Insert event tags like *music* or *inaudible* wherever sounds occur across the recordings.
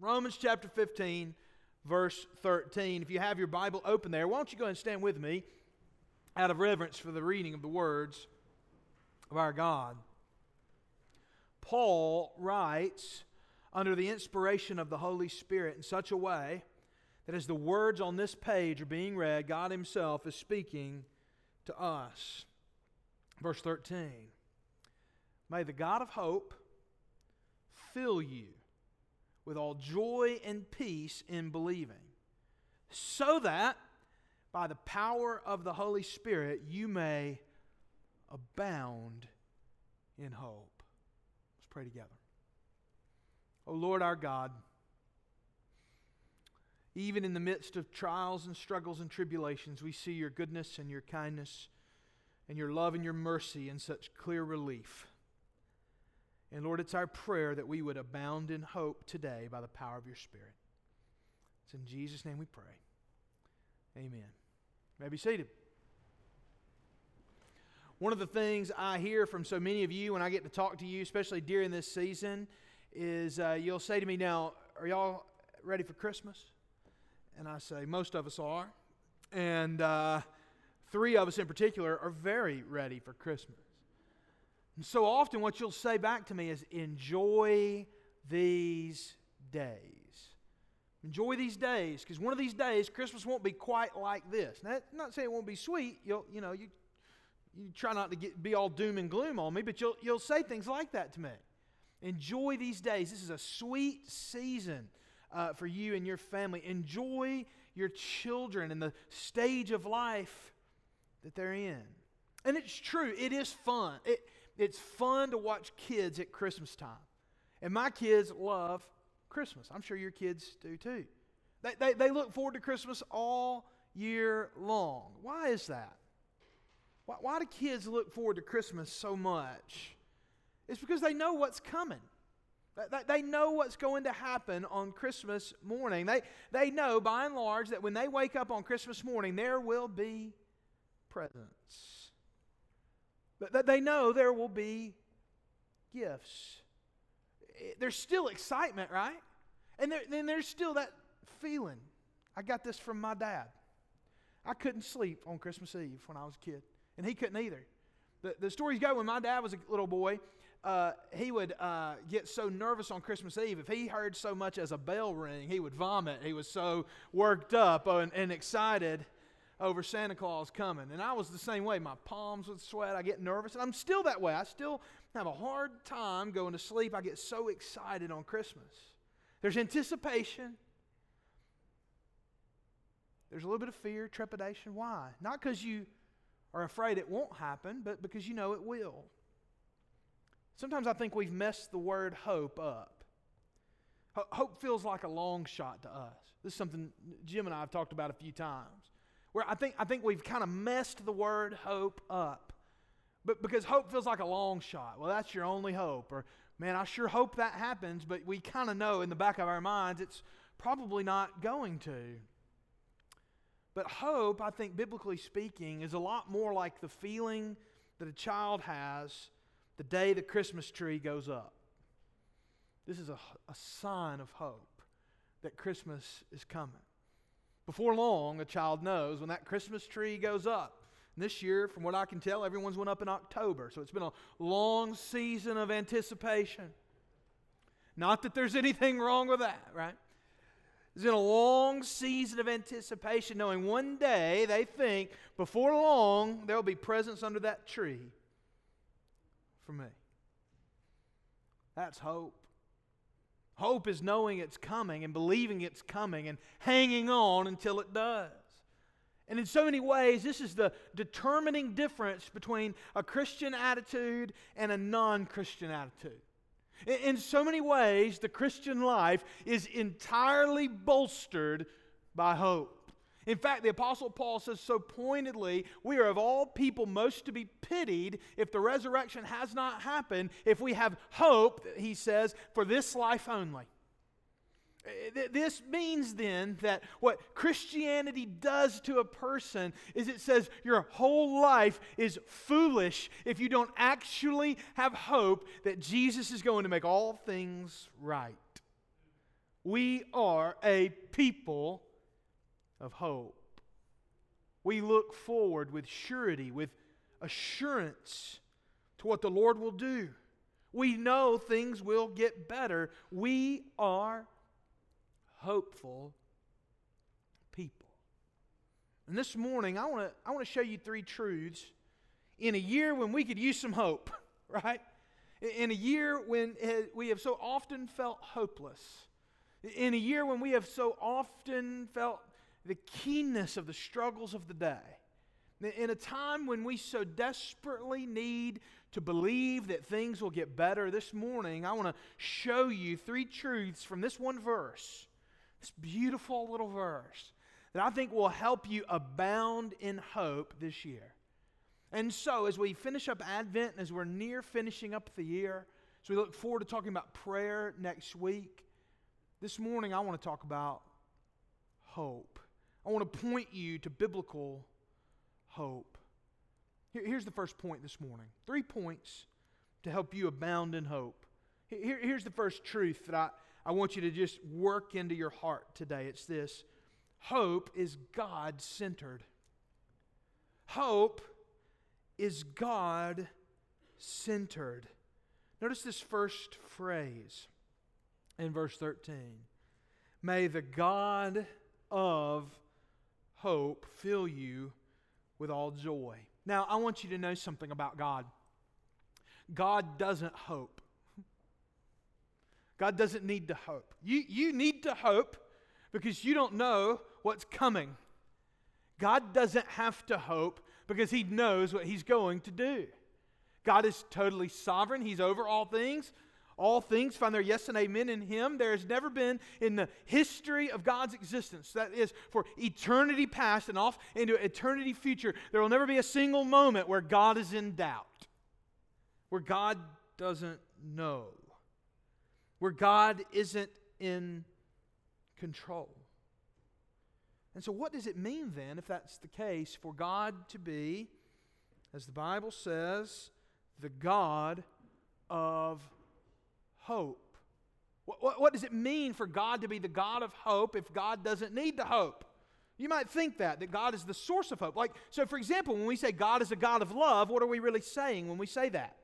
Romans chapter 15, verse 13. If you have your Bible open there, why don't you go and stand with me out of reverence for the reading of the words of our God. Paul writes under the inspiration of the Holy Spirit in such a way that as the words on this page are being read, God Himself is speaking to us. Verse 13 May the God of hope fill you with all joy and peace in believing, so that by the power of the Holy Spirit you may abound in hope. Let's pray together. O oh Lord our God, even in the midst of trials and struggles and tribulations, we see your goodness and your kindness and your love and your mercy in such clear relief. And Lord, it's our prayer that we would abound in hope today by the power of your Spirit. It's in Jesus' name we pray. Amen. You may be seated. One of the things I hear from so many of you when I get to talk to you, especially during this season, is uh, you'll say to me, Now, are y'all ready for Christmas? And I say, Most of us are. And uh, three of us in particular are very ready for Christmas. And so often, what you'll say back to me is, Enjoy these days. Enjoy these days, because one of these days, Christmas won't be quite like this. Now, not saying it won't be sweet. You'll, you know, you you try not to get, be all doom and gloom on me, but you'll, you'll say things like that to me. Enjoy these days. This is a sweet season uh, for you and your family. Enjoy your children and the stage of life that they're in. And it's true, it is fun. It, it's fun to watch kids at Christmas time. And my kids love Christmas. I'm sure your kids do too. They, they, they look forward to Christmas all year long. Why is that? Why, why do kids look forward to Christmas so much? It's because they know what's coming. They know what's going to happen on Christmas morning. They, they know, by and large, that when they wake up on Christmas morning, there will be presents. That they know there will be gifts. There's still excitement, right? And there, then there's still that feeling. I got this from my dad. I couldn't sleep on Christmas Eve when I was a kid and he couldn't either. The, the stories go when my dad was a little boy, uh, he would uh, get so nervous on Christmas Eve. If he heard so much as a bell ring, he would vomit. He was so worked up and, and excited over Santa Claus coming. And I was the same way. My palms would sweat. I get nervous. And I'm still that way. I still have a hard time going to sleep. I get so excited on Christmas. There's anticipation. There's a little bit of fear, trepidation. Why? Not because you are afraid it won't happen, but because you know it will. Sometimes I think we've messed the word hope up. Hope feels like a long shot to us. This is something Jim and I have talked about a few times. Where I think, I think we've kind of messed the word hope up. But because hope feels like a long shot. Well, that's your only hope. Or, man, I sure hope that happens, but we kind of know in the back of our minds it's probably not going to. But hope, I think, biblically speaking, is a lot more like the feeling that a child has the day the Christmas tree goes up. This is a, a sign of hope that Christmas is coming. Before long, a child knows when that Christmas tree goes up. And this year, from what I can tell, everyone's went up in October. So it's been a long season of anticipation. Not that there's *laughs* anything wrong with that, right? is in a long season of anticipation, knowing one day they think before long there'll be presents under that tree for me. That's hope. Hope is knowing it's coming and believing it's coming and hanging on until it does. And in so many ways, this is the determining difference between a Christian attitude and a non Christian attitude. In so many ways, the Christian life is entirely bolstered by hope. In fact, the Apostle Paul says so pointedly we are of all people most to be pitied if the resurrection has not happened, if we have hope, he says, for this life only. Eh, this means then that what Christianity does to a person is it says your whole life is foolish if you don't actually have hope that Jesus is going to make all things right. We are a people of hope. We look forward with surety, with assurance to what the Lord will do. We know things will get better. We are hopeful people. And this morning, I want to I want to show you three truths in a year when we could use some hope, *laughs* right? Eh, in a year when we have so often felt hopeless. In a year when we have so often felt the keenness of the struggles of the day. In a time when we so desperately need to believe that things will get better, this morning I want to show you three truths from this one verse, this beautiful little verse, that I think will help you abound in hope this year. And so, as we finish up Advent, as we're near finishing up the year, as we look forward to talking about prayer next week, this morning I want to talk about hope. I want to point you to biblical hope. Here's the first point this morning three points to help you abound in hope. Here, here's the first truth that I, I want you to just work into your heart today it's this hope is God centered. Hope is God centered. Notice this first phrase in verse 13. May the God of hope fill you with all joy. Now, I want you to know something about God. God doesn't hope. God doesn't need to hope. You, you need to hope because you don't know what's coming. God doesn't have to hope because he knows what he's going to do. God is totally sovereign, he's over all things. All things find their yes and amen in him. There has never been in the history of God's existence, that is, for eternity past and off into eternity future, there will never be a single moment where God is in doubt, where God doesn't know, where God isn't in control. And so, what does it mean then, if that's the case, for God to be, as the Bible says, the God of hope? What, what, what, does it mean for God to be the God of hope if God doesn't need to hope? You might think that, that God is the source of hope. Like, so for example, when we say God is a God of love, what are we really saying when we say that?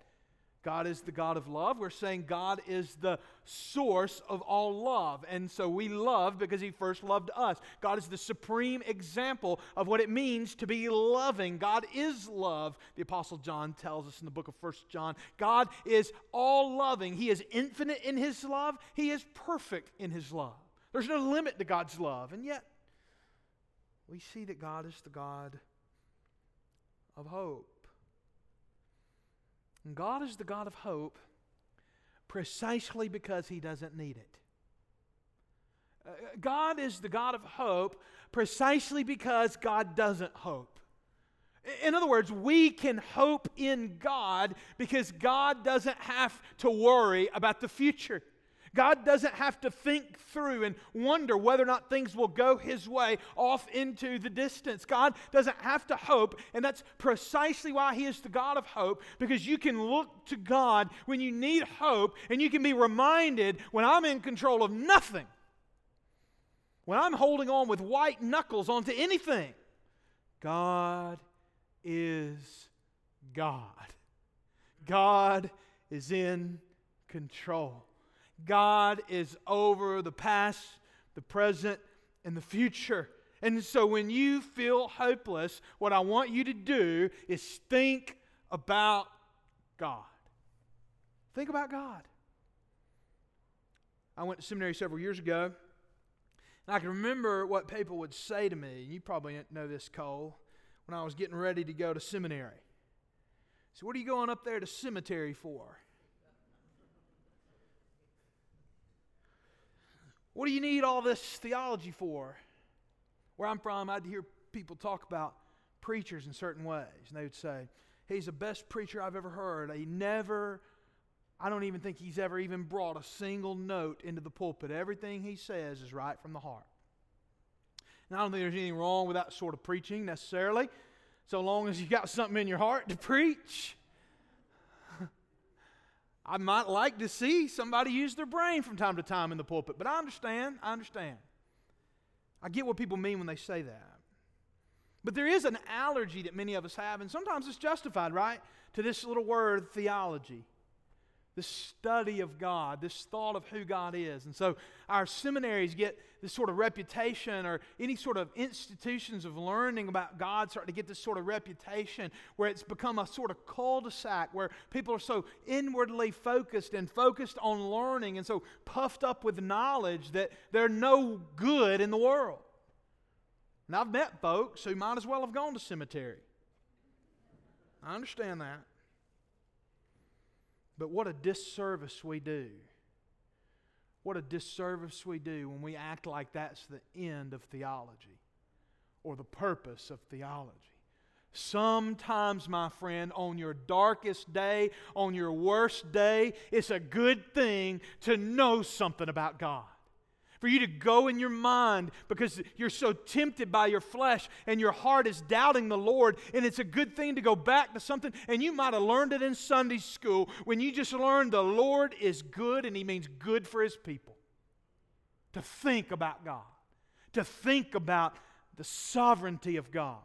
God is the God of love. We're saying God is the source of all love. And so we love because He first loved us. God is the supreme example of what it means to be loving. God is love, the Apostle John tells us in the book of First John. God is all loving. He is infinite in His love, He is perfect in His love. There's no limit to God's love. And yet, we see that God is the God of hope. And God is the God of hope precisely because He doesn't need it. Uh, God is the God of hope precisely because God doesn't hope. In other words, we can hope in God because God doesn't have to worry about the future. God doesn't have to think through and wonder whether or not things will go His way off into the distance. God doesn't have to hope, and that's precisely why He is the God of hope, because you can look to God when you need hope, and you can be reminded when I'm in control of nothing, when I'm holding on with white knuckles onto anything, God is God. God is in control. God is over the past, the present, and the future. And so when you feel hopeless, what I want you to do is think about God. Think about God. I went to seminary several years ago, and I can remember what people would say to me. You probably know this, Cole, when I was getting ready to go to seminary. So, what are you going up there to cemetery for? What do you need all this theology for? Where I'm from, I'd hear people talk about preachers in certain ways. And they would say, He's the best preacher I've ever heard. He never, I don't even think he's ever even brought a single note into the pulpit. Everything he says is right from the heart. And I don't think there's anything wrong with that sort of preaching necessarily, so long as you've got something in your heart to preach. I might like to see somebody use their brain from time to time in the pulpit, but I understand. I understand. I get what people mean when they say that. But there is an allergy that many of us have, and sometimes it's justified, right? To this little word, theology this study of God, this thought of who God is. And so our seminaries get this sort of reputation, or any sort of institutions of learning about God start to get this sort of reputation where it's become a sort of cul de sac where people are so inwardly focused and focused on learning and so puffed up with knowledge that they're no good in the world. And I've met folks who might as well have gone to cemetery. I understand that. But what a disservice we do. What a disservice we do when we act like that's the end of theology or the purpose of theology. Sometimes, my friend, on your darkest day, on your worst day, it's a good thing to know something about God for you to go in your mind because you're so tempted by your flesh and your heart is doubting the Lord. And it's a good thing to go back to something. And you might have learned it in Sunday school when you just learned the Lord is good and He means good for His people. To think about God, to think about the sovereignty of God.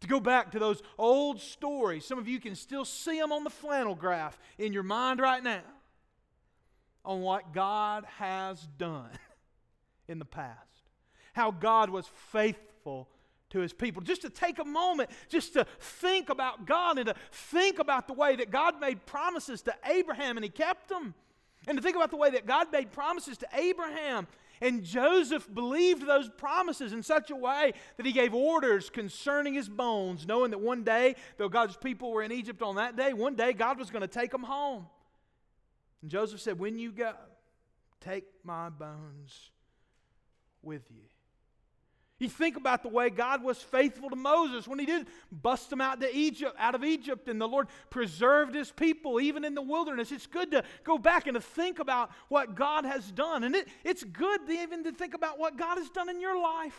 To go back to those old stories, some of you can still see them on the flannel graph in your mind right now on what God has done *laughs* in the past. How God was faithful to his people. Just to take a moment, just to think about God and to think about the way that God made promises to Abraham and he kept them. And to think about the way that God made promises to Abraham. And Joseph believed those promises in such a way that he gave orders concerning his bones, knowing that one day, though God's people were in Egypt on that day, one day God was going to take them home. And Joseph said, When you go, take my bones with you. You think about the way God was faithful to Moses when he did bust him out to Egypt, out of Egypt, and the Lord preserved his people even in the wilderness. It's good to go back and to think about what God has done. And it, it's good to even to think about what God has done in your life.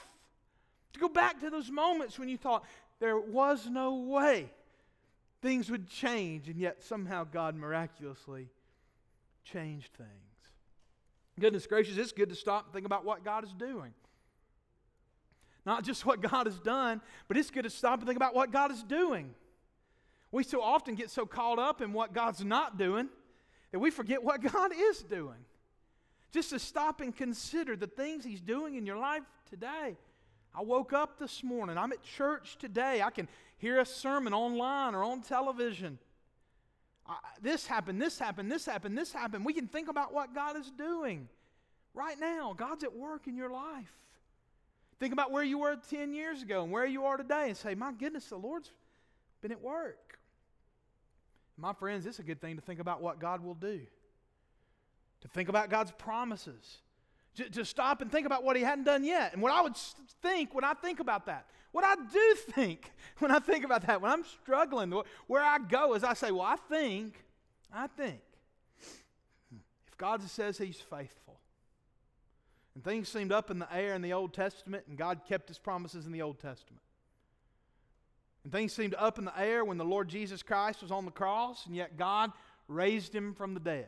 To go back to those moments when you thought there was no way things would change, and yet somehow God miraculously changed things. Goodness gracious, it's good to stop and think about what God is doing. Not just what God has done, but it's good to stop and think about what God is doing. We so often get so caught up in what God's not doing that we forget what *laughs* God is doing. Just to stop and consider the things He's doing in your life today. I woke up this morning. I'm at church today. I can hear a sermon online or on television this happened, this happened, this happened, this happened. We can think about what God is doing right now. God's at work in your life. Think about where you were 10 years ago and where you are today and say, my goodness, the Lord's been at work. My friends, it's a good thing to think about what God will do, to think about God's promises, to, to stop and think about what He hadn't done yet. And what I would think when I think about that, what I do think *laughs* when I think about that, when I'm struggling, where I go is I say, well, I think, I think, if God says He's faithful, and things seemed up in the air in the Old Testament, and God kept His promises in the Old Testament. And things seemed up in the air when the Lord Jesus Christ was on the cross, and yet God raised him from the dead.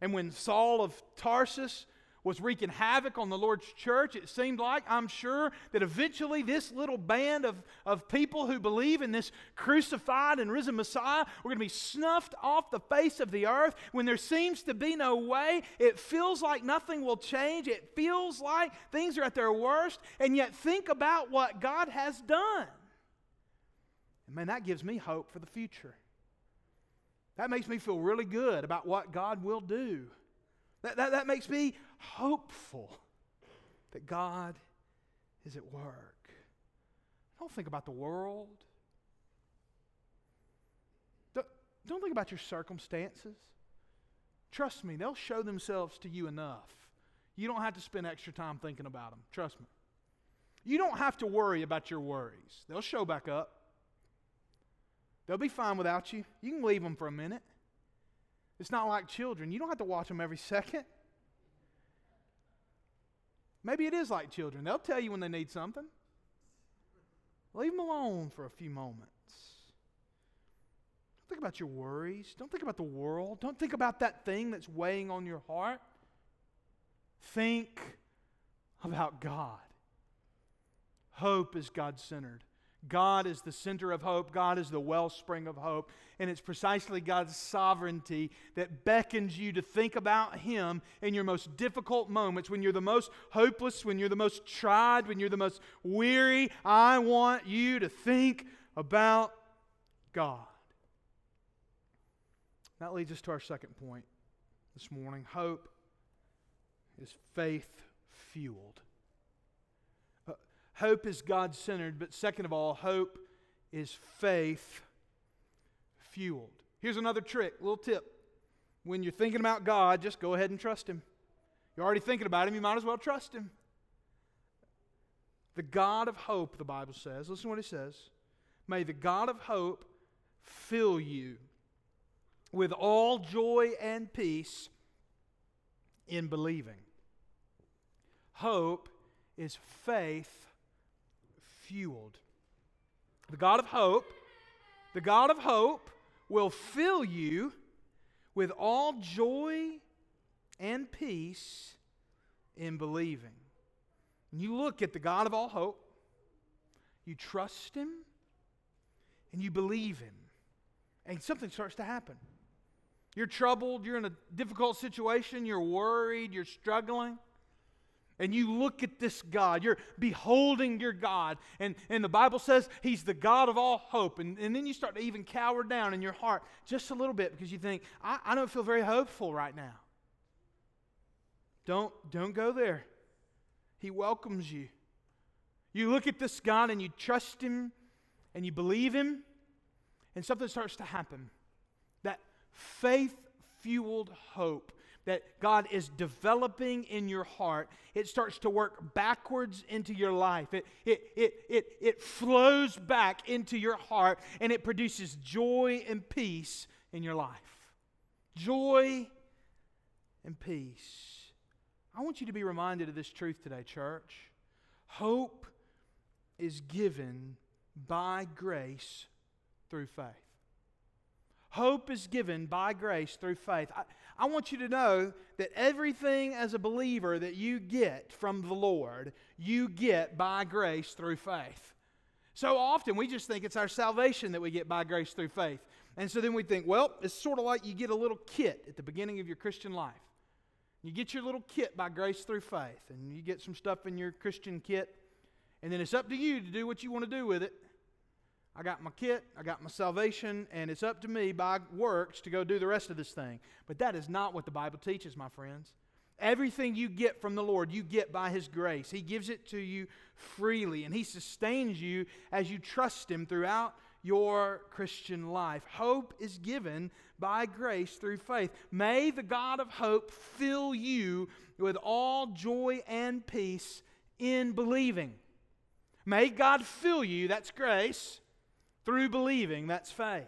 And when Saul of Tarsus was wreaking havoc on the Lord's church. It seemed like, I'm sure, that eventually this little band of, of people who believe in this crucified and risen Messiah were going to be snuffed off the face of the earth. When there seems to be no way, it feels like nothing will change. It feels like things are at their worst. And yet, think about what God has done. And man, that gives me hope for the future. That makes me feel really good about what God will do. That, that, that makes me hopeful that God is at work. Don't think about the world. Don't, don't think about your circumstances. Trust me, they'll show themselves to you enough. You don't have to spend extra time thinking about them. Trust me. You don't have to worry about your worries, they'll show back up. They'll be fine without you. You can leave them for a minute. It's not like children. You don't have to watch them every *laughs* second. Maybe it is like children. They'll tell you when they need something. Leave them alone for a few moments. Don't think about your worries. Don't think about the world. Don't think about that thing that's weighing on your heart. Think about God. Hope is God centered. God is the center of hope. God is the wellspring of hope. And it's precisely God's sovereignty that beckons you to think about Him in your most difficult moments, when you're the most hopeless, when you're the most tried, when you're the most weary. I want you to think about God. That leads us to our second point this morning. Hope is faith fueled. Hope is God centered, but second of all, hope is faith fueled. Here's another trick, little tip. When you're thinking about God, just go ahead and trust Him. You're already thinking about Him, you might as well trust Him. The God of hope, the Bible says, listen to what He says. May the God of hope fill you with all joy and peace in believing Hope is faith fueled. The God of hope, the God of hope will fill you with all joy and peace in believing. And you look at the God of all hope, you trust Him, and you believe Him, and something starts to happen. You're troubled, you're in a difficult situation, you're worried, you're struggling and you look at this God, you're beholding your God, and, and the Bible says He's the God of all hope. And, and then you start to even cower down in your heart just a little bit because you think, I, I don't feel very hopeful right now. Don't, don't go there. He welcomes you. You look at this God and you trust Him and you believe Him, and something starts to happen. That faith fueled hope that God is developing in your heart, it starts to work backwards into your life. It, it, it, it, it flows back into your heart and it produces joy and peace in your life. Joy and peace. I want you to be reminded of this truth today, church. Hope is given by grace through faith. Hope is given by grace through faith. I, I want you to know that everything as a believer that you get from the Lord, you get by grace through faith. So often we just think it's our salvation that we get by grace through faith. And so then we think, well, it's sort of like you get a little kit at the beginning of your Christian life. You get your little kit by grace through faith, and you get some stuff in your Christian kit, and then it's up to you to do what you want to do with it. I got my kit, I got my salvation, and it's up to me by works to go do the rest of this thing. But that is not what the Bible teaches, my friends. Everything you get from the Lord, you get by His grace. He gives it to you freely, and He sustains you as you trust Him throughout your Christian life. Hope is given by grace through faith. May the God of hope fill you with all joy and peace in believing. May God fill you, that's grace through believing, that's faith.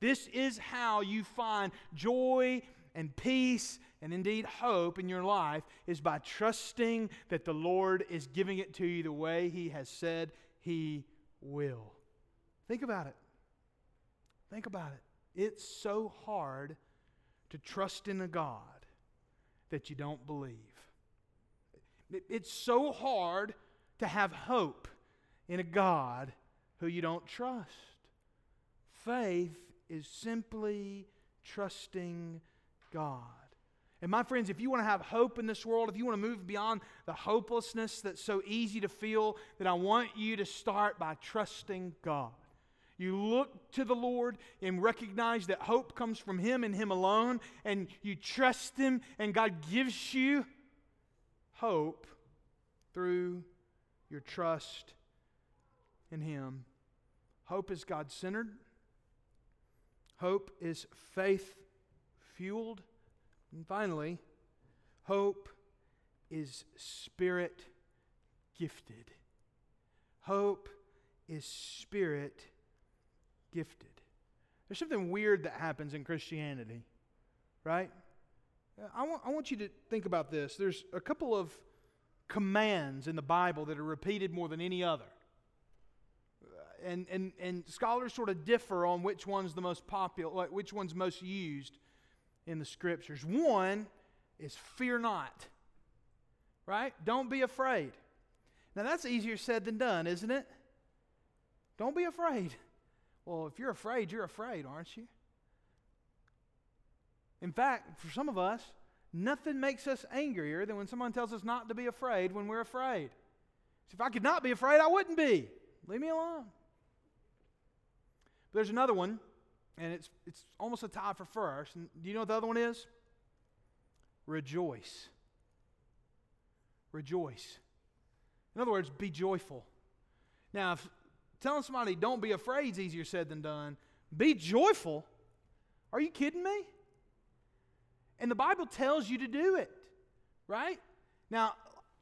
This is how you find joy and peace and indeed hope in your life is by trusting that the Lord is giving it to you the way He has said He will. Think about it. Think about it. It's so hard to trust in a God that you don't believe. It's so hard to have hope in a God who you don't trust. Faith is simply trusting God. And my friends, if you want to have hope in this world, if you want to move beyond the hopelessness that's so easy to feel, then I want you to start by trusting God. You look to the Lord and recognize that hope comes from Him and Him alone, and you trust Him, and God gives you hope through your trust in Him. Hope is God centered. Hope is faith fueled. And finally, hope is spirit gifted. Hope is spirit gifted. There's something weird that happens in Christianity, right? I want, I want you to think about this. There's a couple of commands in the Bible that are repeated more than any other. And, and, and scholars sort of differ on which one's the most popular, which one's most used in the scriptures. One is fear not, right? Don't be afraid. Now, that's easier said than done, isn't it? Don't be afraid. Well, if you're afraid, you're afraid, aren't you? In fact, for some of us, nothing makes us angrier than when someone tells us not to be afraid when we're afraid. So if I could not be afraid, I wouldn't be. Leave me alone. But there's another one, and it's, it's almost a tie for first. And do you know what the other one is? Rejoice. Rejoice. In other words, be joyful. Now, if telling somebody don't be afraid is easier said than done, be joyful. Are you kidding me? And the Bible tells you to do it, right? Now,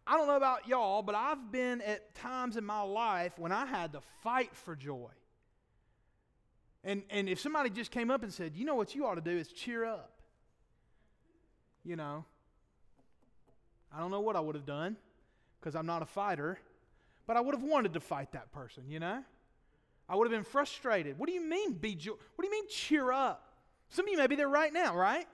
I don't know about y'all, but I've been at times in my life when I had to fight for joy. And, and if somebody just came up and said, you know what you ought to do is cheer up, you know, I don't know what I would have done because I'm not a fighter, but I would have wanted to fight that person, you know? I would have been frustrated. What do you mean, be joy? What do you mean, cheer up? Some of you may be there right now, right?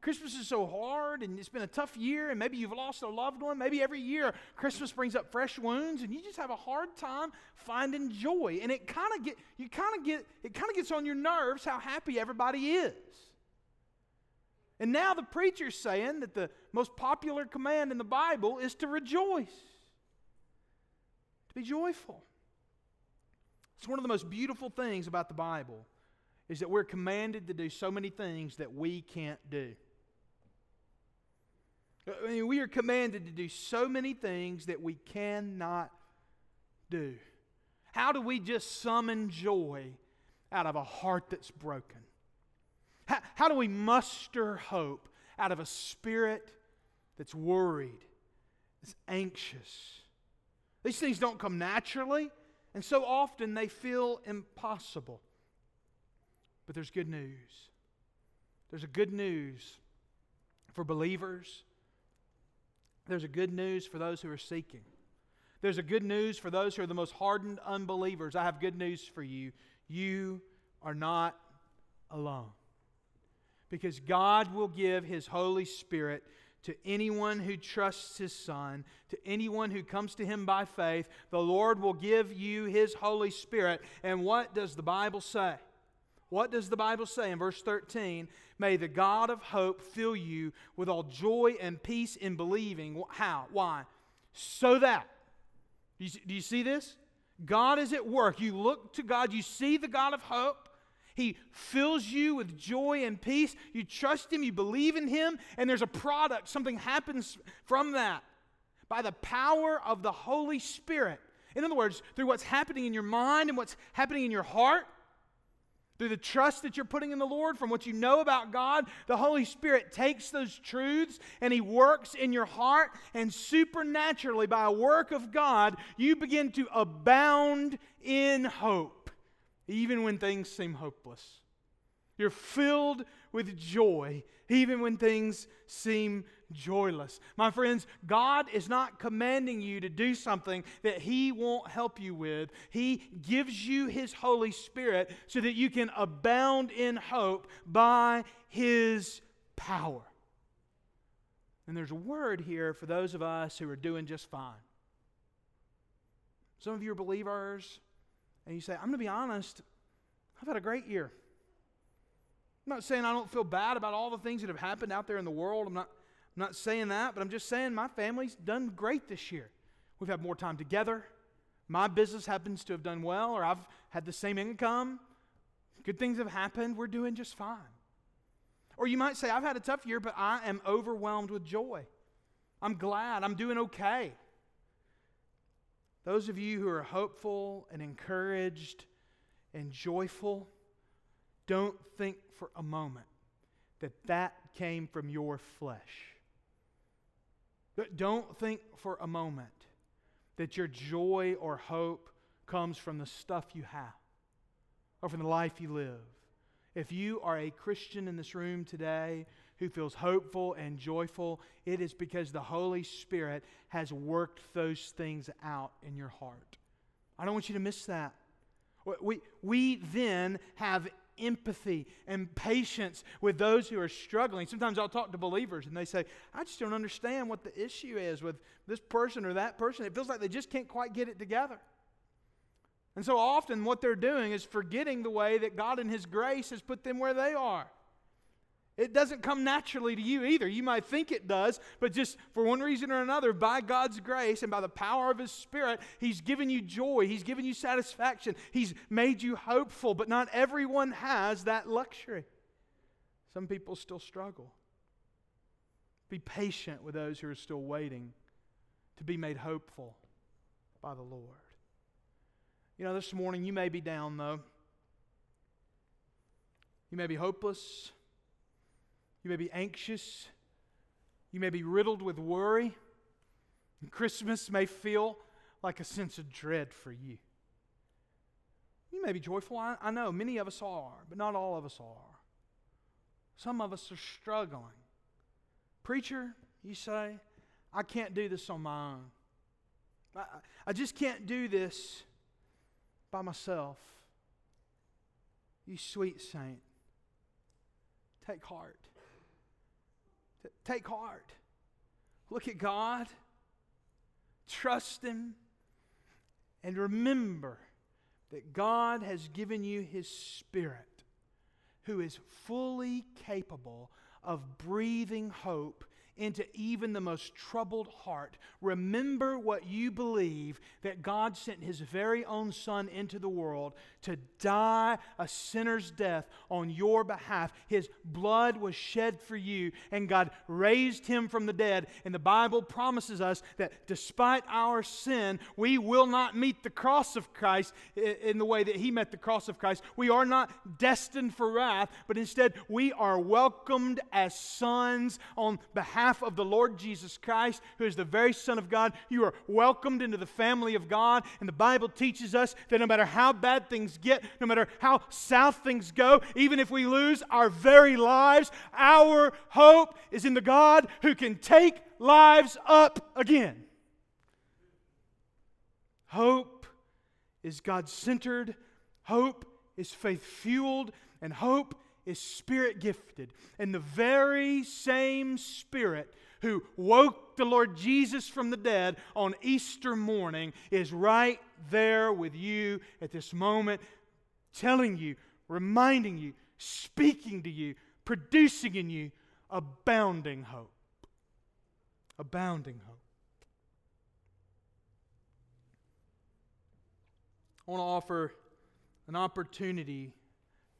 Christmas is so hard and it's been a tough year, and maybe you've lost a loved one. Maybe every year Christmas brings up fresh wounds, and you just have a hard time finding joy. And it kind of get you kind of get it kind of gets on your nerves how happy everybody is. And now the preacher's saying that the most popular command in the Bible is to rejoice, to be joyful. It's one of the most beautiful things about the Bible is that we're commanded to do so many things that we can't do. I mean, we are commanded to do so many things that we cannot do. How do we just summon joy out of a heart that's broken? How, how do we muster hope out of a spirit that's worried, that's anxious? These things don't come naturally, and so often they feel impossible. But there's good news. There's a good news for believers there's a good news for those who are seeking. There's a good news for those who are the most hardened unbelievers. I have good news for you. You are not alone. Because God will give His Holy Spirit to anyone who trusts His Son, to anyone who comes to Him by faith. The Lord will give you His Holy Spirit. And what does the Bible say? What does the Bible say in verse 13? May the God of hope fill you with all joy and peace in believing. How? Why? So that. Do you, do you see this? God is at work. You look to God, you see the God of hope. He fills you with joy and peace. You trust Him, you believe in Him, and there's a product. Something happens from that by the power of the Holy Spirit. In other words, through what's happening in your mind and what's happening in your heart, through the trust that you're putting in the Lord, from what you know about God, the Holy Spirit takes those truths and He works in your heart, and supernaturally, by a work of God, you begin to abound in hope, even when things seem hopeless. You're filled with joy, even when things seem joyless. My friends, God is not commanding you to do something that He won't help you with. He gives you His Holy Spirit so that you can abound in hope by His power. And there's a word here for those of us who are doing just fine. Some of you are believers, and you say, I'm going to be honest, I've had a great year. I'm not saying I don't feel bad about all the things that have happened out there in the world. I'm not I'm not saying that, but I'm just saying my family's done great this year. We've had more time together. My business happens to have done well, or I've had the same income. Good things have happened. We're doing just fine. Or you might say, I've had a tough year, but I am overwhelmed with joy. I'm glad. I'm doing okay. Those of you who are hopeful and encouraged and joyful, don't think for a moment that that came from your flesh. Don't think for a moment that your joy or hope comes from the stuff you have or from the life you live. If you are a Christian in this room today who feels hopeful and joyful, it is because the Holy Spirit has worked those things out in your heart. I don't want you to miss that. We, we then have empathy and patience with those who are struggling. Sometimes I'll talk to believers and they say, I just don't understand what the issue is with this person or that person. It feels like they just can't quite get it together. And so often what they're doing is forgetting the way that God in His grace has put them where they are. It doesn't come naturally to you either. You might think it does, but just for one reason or another, by God's grace and by the power of His Spirit, He's given you joy. He's given you satisfaction. He's made you hopeful, but not everyone has that luxury. Some people still struggle. Be patient with those who are still waiting to be made hopeful by the Lord. You know, this morning you may be down, though. You may be hopeless. You may be anxious. You may be riddled with worry. And Christmas may feel like a sense of dread for you. You may be joyful. I, I know many of us are, but not all of us are. Some of us are struggling. Preacher, you say, I can't do this on my own. I, I just can't do this by myself. You sweet saint, take heart. Take heart. Look at God. Trust Him. And remember that God has given you His Spirit, who is fully capable of breathing hope into even the most troubled heart. Remember what you believe that God sent His very own Son into the world to die a sinner's death on your behalf. His blood was shed for you, and God raised Him from the dead. And the Bible promises us that despite our sin, we will not meet the cross of Christ in the way that He met the cross of Christ. We are not destined for wrath, but instead we are welcomed as sons on behalf behalf of the Lord Jesus Christ, who is the very Son of God. You are welcomed into the family of God. And the Bible teaches us that no matter how bad things get, no matter how south things go, even if we lose our very lives, our hope is in the God who can take lives up again. Hope is God centered, hope is faith fueled, and hope is spirit gifted. And the very same spirit who woke the Lord Jesus from the dead on Easter morning is right there with you at this moment, telling you, reminding you, speaking to you, producing in you abounding hope. Abounding hope. I want to offer an opportunity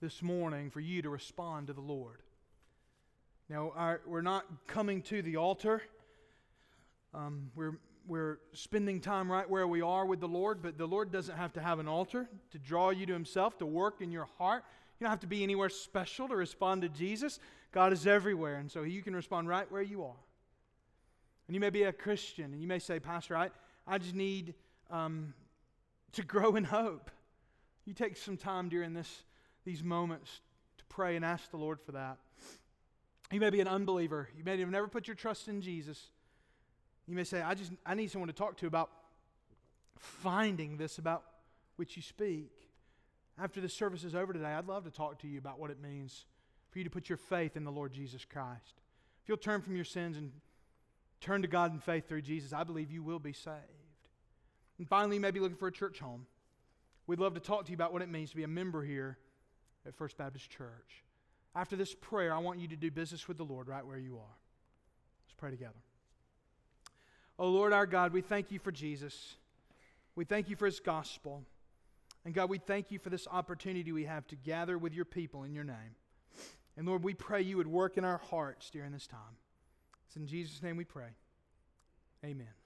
this morning for you to respond to the Lord. Now, our, we're not coming to the altar. Um, we're, we're spending time right where we are with the Lord, but the Lord doesn't have to have an altar to draw you to Himself, to work in your heart. You don't have to be anywhere special to respond to Jesus. God is everywhere, and so you can respond right where you are. And you may be a Christian, and you may say, Pastor, I, I just need um, to *laughs* grow in hope. You take some time during this these moments to pray and ask the Lord for that. You may be an unbeliever. You may have never put your trust in Jesus. You may say, I just I need someone to talk to about finding this about which you speak. After this service is over today, I'd love to talk to you about what it means for you to put your faith in the Lord Jesus Christ. If you'll turn from your sins and turn to God in faith through Jesus, I believe you will be saved. And finally, you may be looking for a church home. We'd love to talk to you about what it means to be a member here at First Baptist Church. After this prayer, I want you to do business with the Lord right where you are. Let's pray together. Oh Lord our God, we thank you for Jesus. We thank you for his gospel. And God, we thank you for this opportunity we have to gather with your people in your name. And Lord, we pray you would work in our hearts during this time. It's in Jesus' name we pray. Amen.